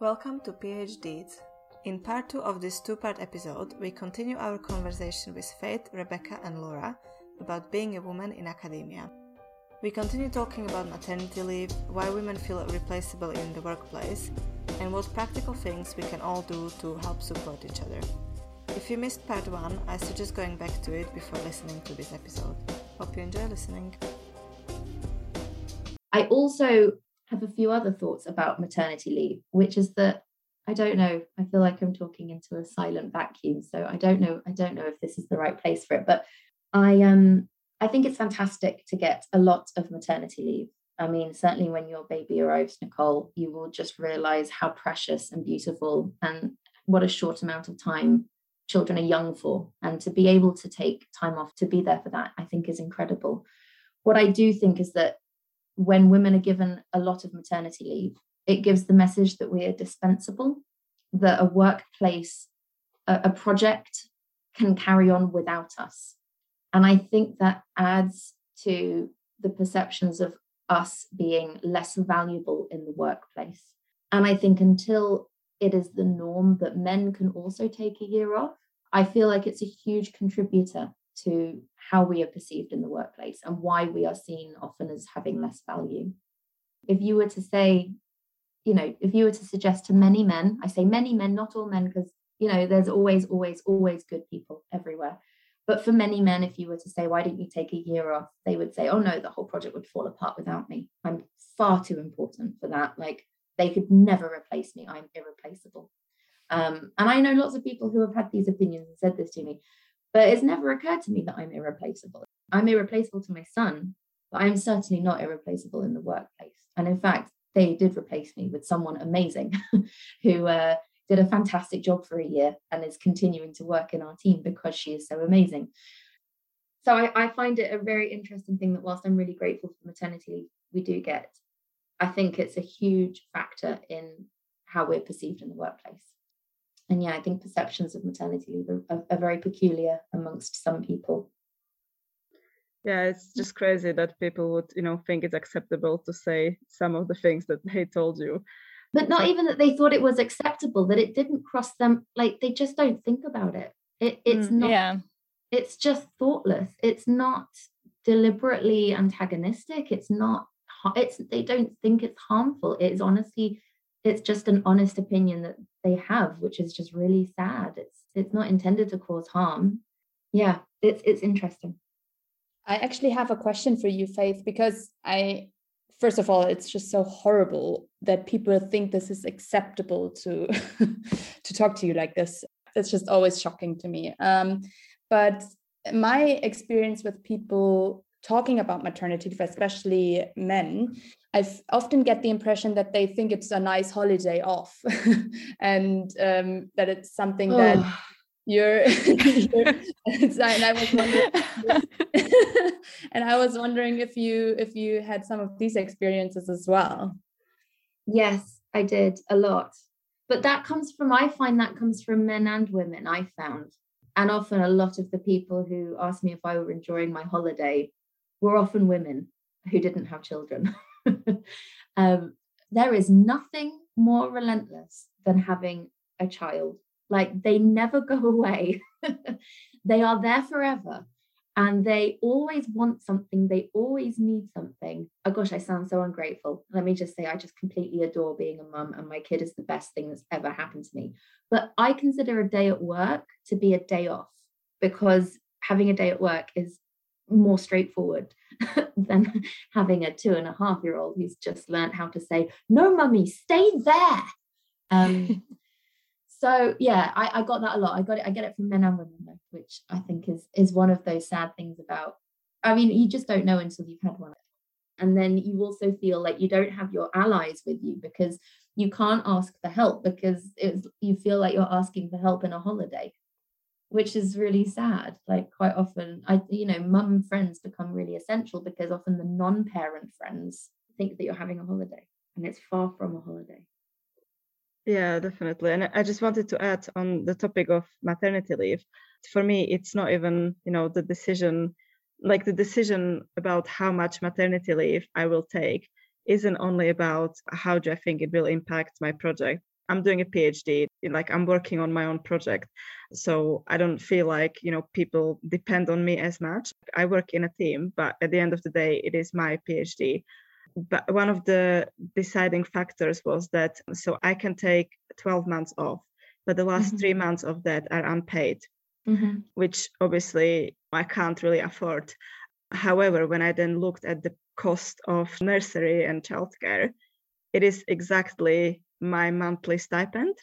Welcome to PhDs. In part two of this two part episode, we continue our conversation with Faith, Rebecca, and Laura about being a woman in academia. We continue talking about maternity leave, why women feel replaceable in the workplace, and what practical things we can all do to help support each other. If you missed part one, I suggest going back to it before listening to this episode. Hope you enjoy listening. I also have a few other thoughts about maternity leave, which is that I don't know. I feel like I'm talking into a silent vacuum. So I don't know. I don't know if this is the right place for it. But I um I think it's fantastic to get a lot of maternity leave. I mean, certainly when your baby arrives, Nicole, you will just realize how precious and beautiful and what a short amount of time children are young for. And to be able to take time off to be there for that, I think is incredible. What I do think is that when women are given a lot of maternity leave, it gives the message that we are dispensable, that a workplace, a, a project can carry on without us. And I think that adds to the perceptions of us being less valuable in the workplace. And I think until it is the norm that men can also take a year off, I feel like it's a huge contributor to how we are perceived in the workplace and why we are seen often as having less value. If you were to say, you know, if you were to suggest to many men, I say many men, not all men, because, you know, there's always, always, always good people everywhere. But for many men, if you were to say, why didn't you take a year off? They would say, oh no, the whole project would fall apart without me. I'm far too important for that. Like they could never replace me. I'm irreplaceable. Um, and I know lots of people who have had these opinions and said this to me. But it's never occurred to me that I'm irreplaceable. I'm irreplaceable to my son, but I'm certainly not irreplaceable in the workplace. And in fact, they did replace me with someone amazing who uh, did a fantastic job for a year and is continuing to work in our team because she is so amazing. So I, I find it a very interesting thing that whilst I'm really grateful for maternity leave we do get, I think it's a huge factor in how we're perceived in the workplace and yeah, I think perceptions of maternity leave are, are, are very peculiar amongst some people. Yeah, it's just crazy that people would, you know, think it's acceptable to say some of the things that they told you. But not even that they thought it was acceptable, that it didn't cross them, like they just don't think about it. It it's mm, not yeah. it's just thoughtless. It's not deliberately antagonistic. It's not it's they don't think it's harmful. It's honestly it's just an honest opinion that they have which is just really sad. It's it's not intended to cause harm. Yeah it's it's interesting. I actually have a question for you faith because i first of all it's just so horrible that people think this is acceptable to to talk to you like this. It's just always shocking to me. Um, but my experience with people talking about maternity leave, especially men, I often get the impression that they think it's a nice holiday off and um, that it's something oh. that you're, you're and I was wondering and I was wondering if you if you had some of these experiences as well. Yes, I did a lot. But that comes from I find that comes from men and women, I found. And often a lot of the people who asked me if I were enjoying my holiday were often women who didn't have children. um, there is nothing more relentless than having a child. Like they never go away, they are there forever. And they always want something, they always need something. Oh gosh, I sound so ungrateful. Let me just say, I just completely adore being a mum, and my kid is the best thing that's ever happened to me. But I consider a day at work to be a day off because having a day at work is more straightforward than having a two and a half year old who's just learned how to say, No, mummy, stay there. Um, so yeah, I, I got that a lot. I got it, I get it from men and women which I think is is one of those sad things about I mean, you just don't know until you've had one. And then you also feel like you don't have your allies with you because you can't ask for help because it's you feel like you're asking for help in a holiday which is really sad like quite often i you know mum friends become really essential because often the non-parent friends think that you're having a holiday and it's far from a holiday. Yeah definitely and i just wanted to add on the topic of maternity leave. For me it's not even you know the decision like the decision about how much maternity leave i will take isn't only about how do i think it will impact my project I'm doing a PhD, like I'm working on my own project. So I don't feel like, you know, people depend on me as much. I work in a team, but at the end of the day, it is my PhD. But one of the deciding factors was that so I can take 12 months off, but the last mm-hmm. three months of that are unpaid, mm-hmm. which obviously I can't really afford. However, when I then looked at the cost of nursery and childcare, it is exactly my monthly stipend.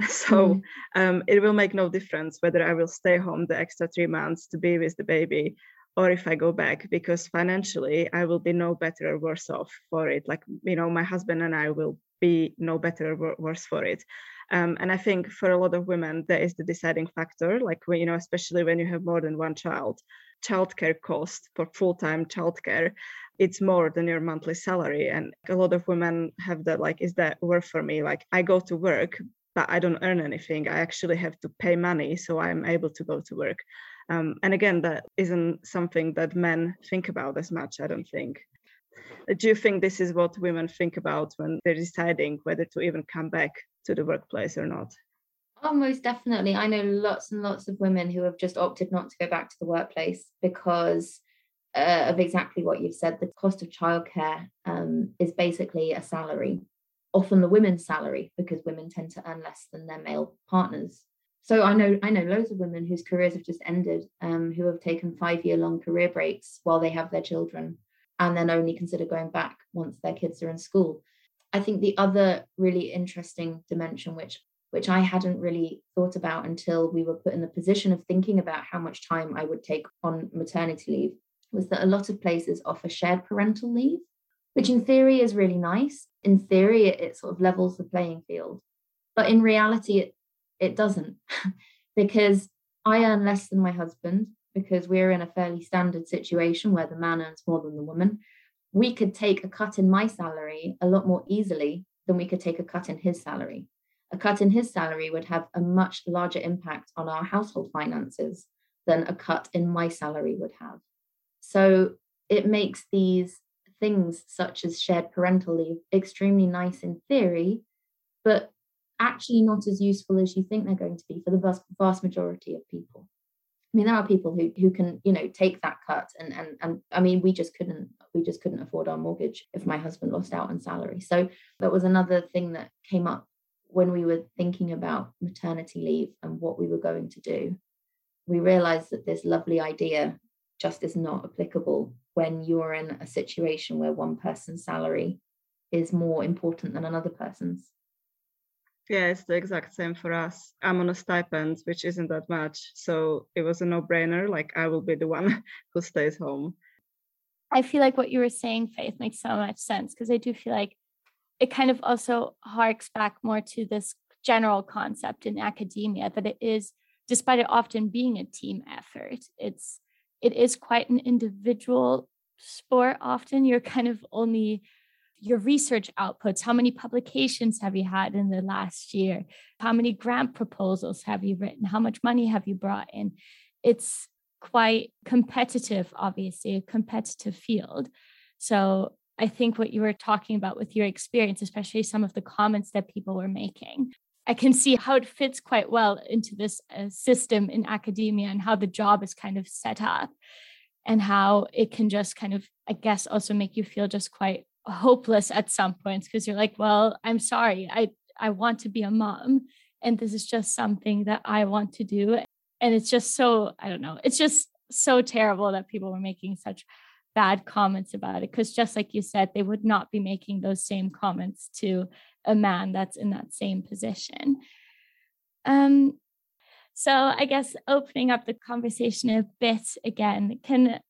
So mm. um, it will make no difference whether I will stay home the extra three months to be with the baby or if I go back, because financially I will be no better or worse off for it. Like, you know, my husband and I will be no better or worse for it. Um, and I think for a lot of women, that is the deciding factor. Like, when, you know, especially when you have more than one child, childcare cost for full-time childcare it's more than your monthly salary. And a lot of women have that like is that worth for me? Like i go to work but i don't earn anything. I actually have to pay money so i'm able to go to work. Um, and again that isn't something that men think about as much i don't think. Do you think this is what women think about when they're deciding whether to even come back to the workplace or not Oh, most definitely. I know lots and lots of women who have just opted not to go back to the workplace because uh, of exactly what you've said. The cost of childcare um, is basically a salary, often the women's salary, because women tend to earn less than their male partners. So I know I know loads of women whose careers have just ended, um, who have taken five year long career breaks while they have their children, and then only consider going back once their kids are in school. I think the other really interesting dimension, which which I hadn't really thought about until we were put in the position of thinking about how much time I would take on maternity leave, was that a lot of places offer shared parental leave, which in theory is really nice. In theory, it, it sort of levels the playing field. But in reality, it, it doesn't, because I earn less than my husband, because we're in a fairly standard situation where the man earns more than the woman. We could take a cut in my salary a lot more easily than we could take a cut in his salary a cut in his salary would have a much larger impact on our household finances than a cut in my salary would have. So it makes these things such as shared parental leave extremely nice in theory, but actually not as useful as you think they're going to be for the vast, vast majority of people. I mean, there are people who who can, you know, take that cut and and and I mean, we just couldn't we just couldn't afford our mortgage if my husband lost out on salary. So that was another thing that came up when we were thinking about maternity leave and what we were going to do, we realized that this lovely idea just is not applicable when you're in a situation where one person's salary is more important than another person's. Yeah, it's the exact same for us. I'm on a stipend, which isn't that much. So it was a no brainer. Like, I will be the one who stays home. I feel like what you were saying, Faith, makes so much sense because I do feel like it kind of also harks back more to this general concept in academia that it is despite it often being a team effort it's it is quite an individual sport often you're kind of only your research outputs? How many publications have you had in the last year? How many grant proposals have you written? How much money have you brought in? It's quite competitive obviously a competitive field. So I think what you were talking about with your experience, especially some of the comments that people were making, I can see how it fits quite well into this uh, system in academia and how the job is kind of set up and how it can just kind of, I guess, also make you feel just quite hopeless at some points because you're like, well, I'm sorry, I I want to be a mom and this is just something that I want to do. And it's just so I don't know, it's just so terrible that people were making such bad comments about it because just like you said they would not be making those same comments to a man that's in that same position. Um so i guess opening up the conversation a bit again can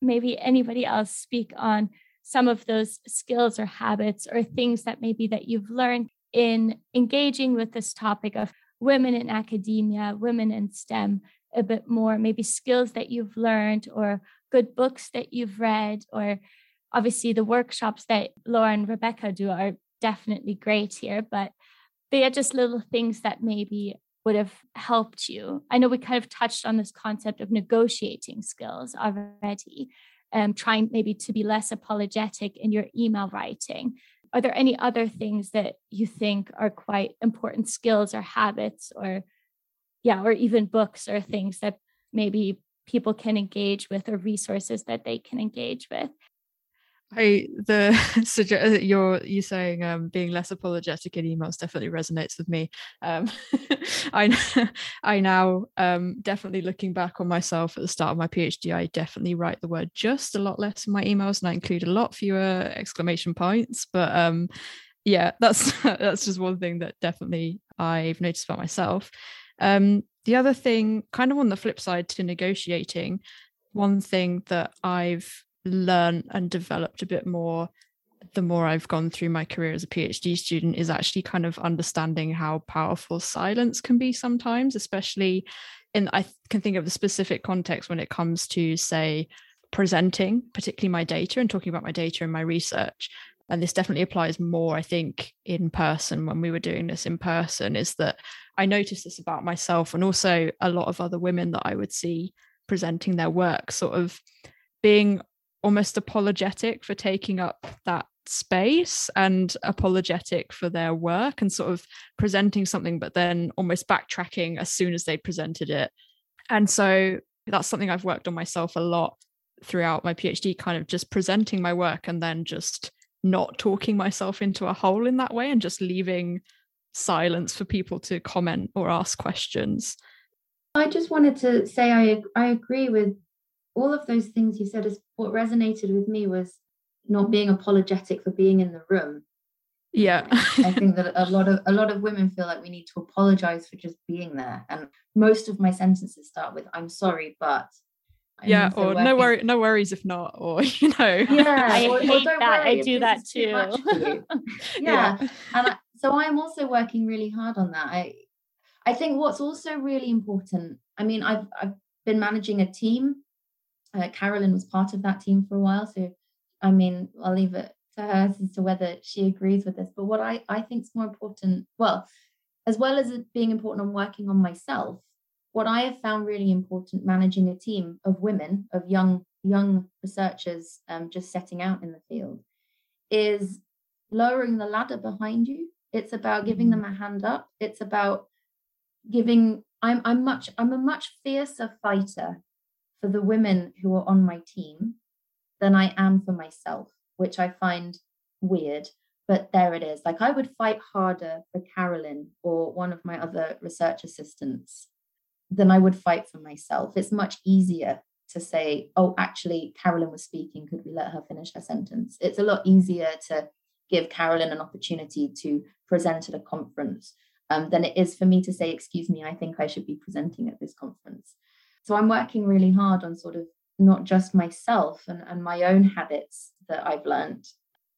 maybe anybody else speak on some of those skills or habits or things that maybe that you've learned in engaging with this topic of women in academia women in stem a bit more maybe skills that you've learned or good books that you've read, or obviously the workshops that Laura and Rebecca do are definitely great here, but they are just little things that maybe would have helped you. I know we kind of touched on this concept of negotiating skills already, um, trying maybe to be less apologetic in your email writing. are there any other things that you think are quite important skills or habits or yeah or even books or things that maybe people can engage with or resources that they can engage with I the suggest you're you saying um, being less apologetic in emails definitely resonates with me. Um, I I now um, definitely looking back on myself at the start of my PhD, I definitely write the word just a lot less in my emails, and I include a lot fewer exclamation points. But um, yeah, that's that's just one thing that definitely I've noticed about myself. Um, the other thing, kind of on the flip side to negotiating, one thing that I've learned and developed a bit more the more I've gone through my career as a PhD student is actually kind of understanding how powerful silence can be sometimes, especially in I can think of the specific context when it comes to, say, presenting, particularly my data and talking about my data and my research. And this definitely applies more, I think, in person when we were doing this in person, is that I noticed this about myself and also a lot of other women that I would see presenting their work, sort of being almost apologetic for taking up that space and apologetic for their work and sort of presenting something but then almost backtracking as soon as they presented it. And so that's something i've worked on myself a lot throughout my phd kind of just presenting my work and then just not talking myself into a hole in that way and just leaving silence for people to comment or ask questions. I just wanted to say i i agree with all of those things you said is what resonated with me was not being apologetic for being in the room. Yeah. I think that a lot of a lot of women feel like we need to apologize for just being there. And most of my sentences start with i'm sorry but I'm yeah or working. no worry no worries if not or you know. Yeah i or, hate or that. I do that too, too. Yeah. yeah. and I, so i'm also working really hard on that. I i think what's also really important i mean i've i've been managing a team uh, Carolyn was part of that team for a while. So, I mean, I'll leave it to her as to whether she agrees with this. But what I, I think is more important, well, as well as it being important on working on myself, what I have found really important managing a team of women, of young young researchers um, just setting out in the field, is lowering the ladder behind you. It's about giving them mm-hmm. a hand up. It's about giving. I'm I'm much I'm a much fiercer fighter for the women who are on my team than I am for myself, which I find weird. But there it is. Like I would fight harder for Carolyn or one of my other research assistants than I would fight for myself. It's much easier to say, oh, actually, Carolyn was speaking. Could we let her finish her sentence? It's a lot easier to give Carolyn an opportunity to present at a conference um, than it is for me to say, excuse me, I think I should be presenting at this conference. So I'm working really hard on sort of not just myself and, and my own habits that I've learned,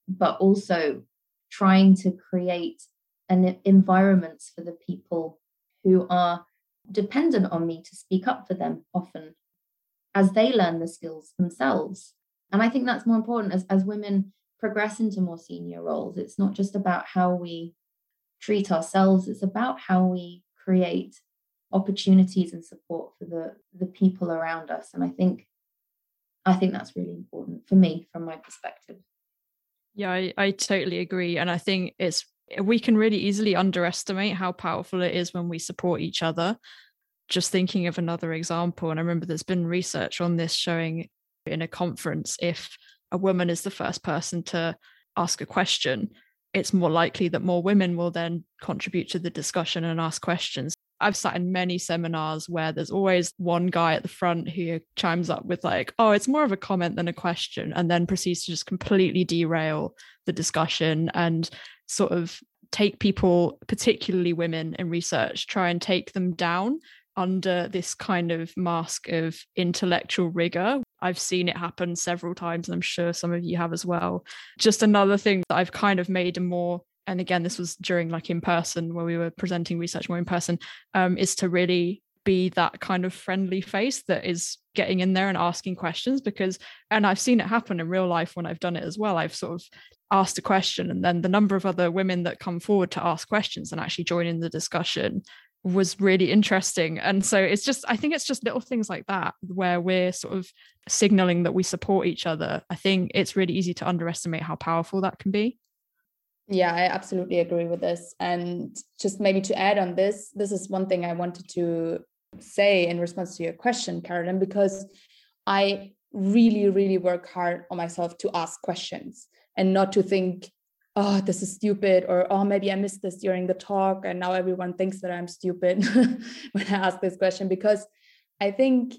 but also trying to create an environments for the people who are dependent on me to speak up for them often as they learn the skills themselves. And I think that's more important as, as women progress into more senior roles. It's not just about how we treat ourselves, it's about how we create opportunities and support for the the people around us. And i think i think that's really important for me from my perspective. Yeah I, I totally agree. And i think it's we can really easily underestimate how powerful it is when we support each other. Just thinking of another example and i remember there's been research on this showing in a conference if a woman is the first person to ask a question it's more likely that more women will then contribute to the discussion and ask questions I've sat in many seminars where there's always one guy at the front who chimes up with, like, oh, it's more of a comment than a question, and then proceeds to just completely derail the discussion and sort of take people, particularly women in research, try and take them down under this kind of mask of intellectual rigor. I've seen it happen several times, and I'm sure some of you have as well. Just another thing that I've kind of made a more and again this was during like in person where we were presenting research more in person um, is to really be that kind of friendly face that is getting in there and asking questions because and I've seen it happen in real life when I've done it as well. I've sort of asked a question and then the number of other women that come forward to ask questions and actually join in the discussion was really interesting. And so it's just i think it's just little things like that where we're sort of signaling that we support each other. I think it's really easy to underestimate how powerful that can be Yeah, I absolutely agree with this. And just maybe to add on this, this is one thing I wanted to say in response to your question, Carolyn, because I really, really work hard on myself to ask questions and not to think, oh, this is stupid, or oh, maybe I missed this during the talk. And now everyone thinks that I'm stupid when I ask this question. Because I think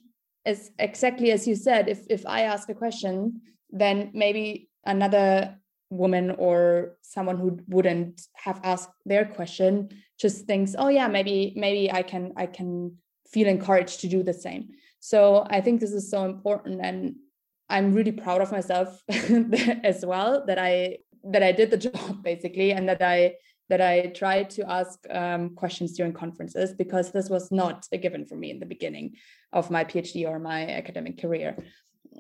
as exactly as you said, if if I ask a question, then maybe another woman or someone who wouldn't have asked their question just thinks oh yeah maybe maybe i can i can feel encouraged to do the same. So i think this is so important and i'm really proud of myself as well that i that i did the job basically and that i that i tried to ask um, questions during conferences because this was not a given for me in the beginning of my phd or my academic career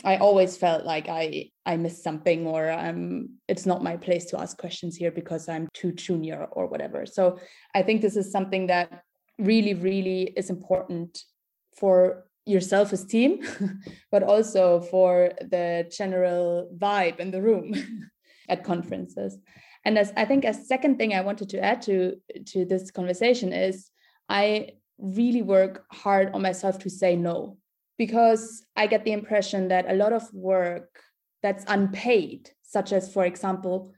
I always felt like I I missed something or um it's not my place to ask questions here because I'm too junior or whatever. So I think this is something that really really is important for your self-esteem but also for the general vibe in the room at conferences. And as I think a second thing I wanted to add to to this conversation is I really work hard on myself to say no because I get the impression that a lot of work that's unpaid, such as, for example,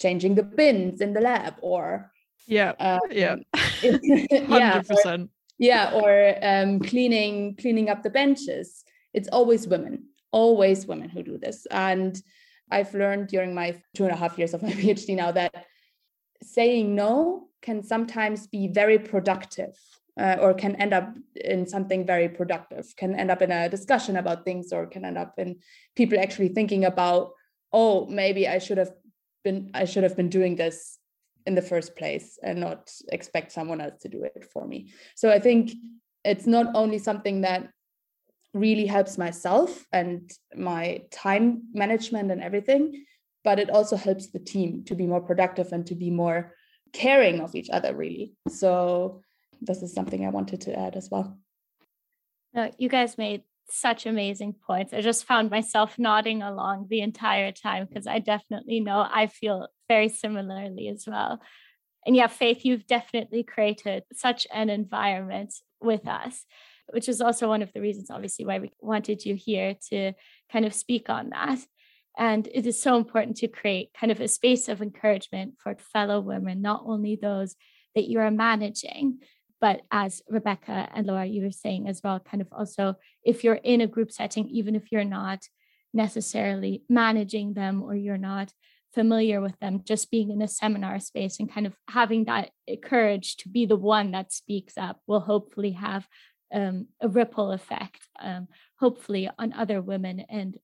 changing the bins in the lab or yeah um, yeah. 100% yeah or um, cleaning cleaning up the benches. It's always women always women who do this. And i've learned during my two and a half years of my phd now that saying no can sometimes be very productive uh, or can end up in something very productive can end up in a discussion about things or can end up in people actually thinking about oh maybe i should have been i should have been doing this in the first place and not expect someone else to do it for me. So i think it's not only something that really helps myself and my time management and everything but it also helps the team to be more productive and to be more caring of each other really. So this is something I wanted to add as well. No, you guys made such amazing points. I just found myself nodding along the entire time because I definitely know I feel very similarly as well. And yeah, Faith, you've definitely created such an environment with us, which is also one of the reasons, obviously, why we wanted you here to kind of speak on that. And it is so important to create kind of a space of encouragement for fellow women, not only those that you are managing, but as Rebecca and Laura, you were saying as well, kind of also if you're in a group setting, even if you're not necessarily managing them or you're not familiar with them, just being in a seminar space and kind of having that courage to be the one that speaks up will hopefully have um, a ripple effect, um, hopefully on other women and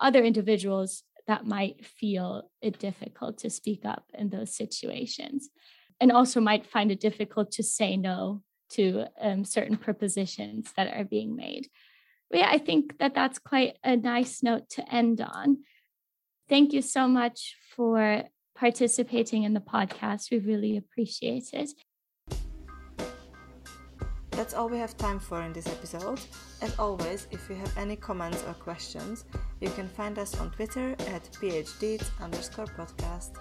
other individuals that might feel it difficult to speak up in those situations and also might find it difficult to say no to um, certain propositions that are being made. But yeah, I think that that's quite a nice note to end on. Thank you so much for participating in the podcast. We really appreciate it. That's all we have time for in this episode. As always, if you have any comments or questions, you can find us on Twitter at phdeeds underscore podcast.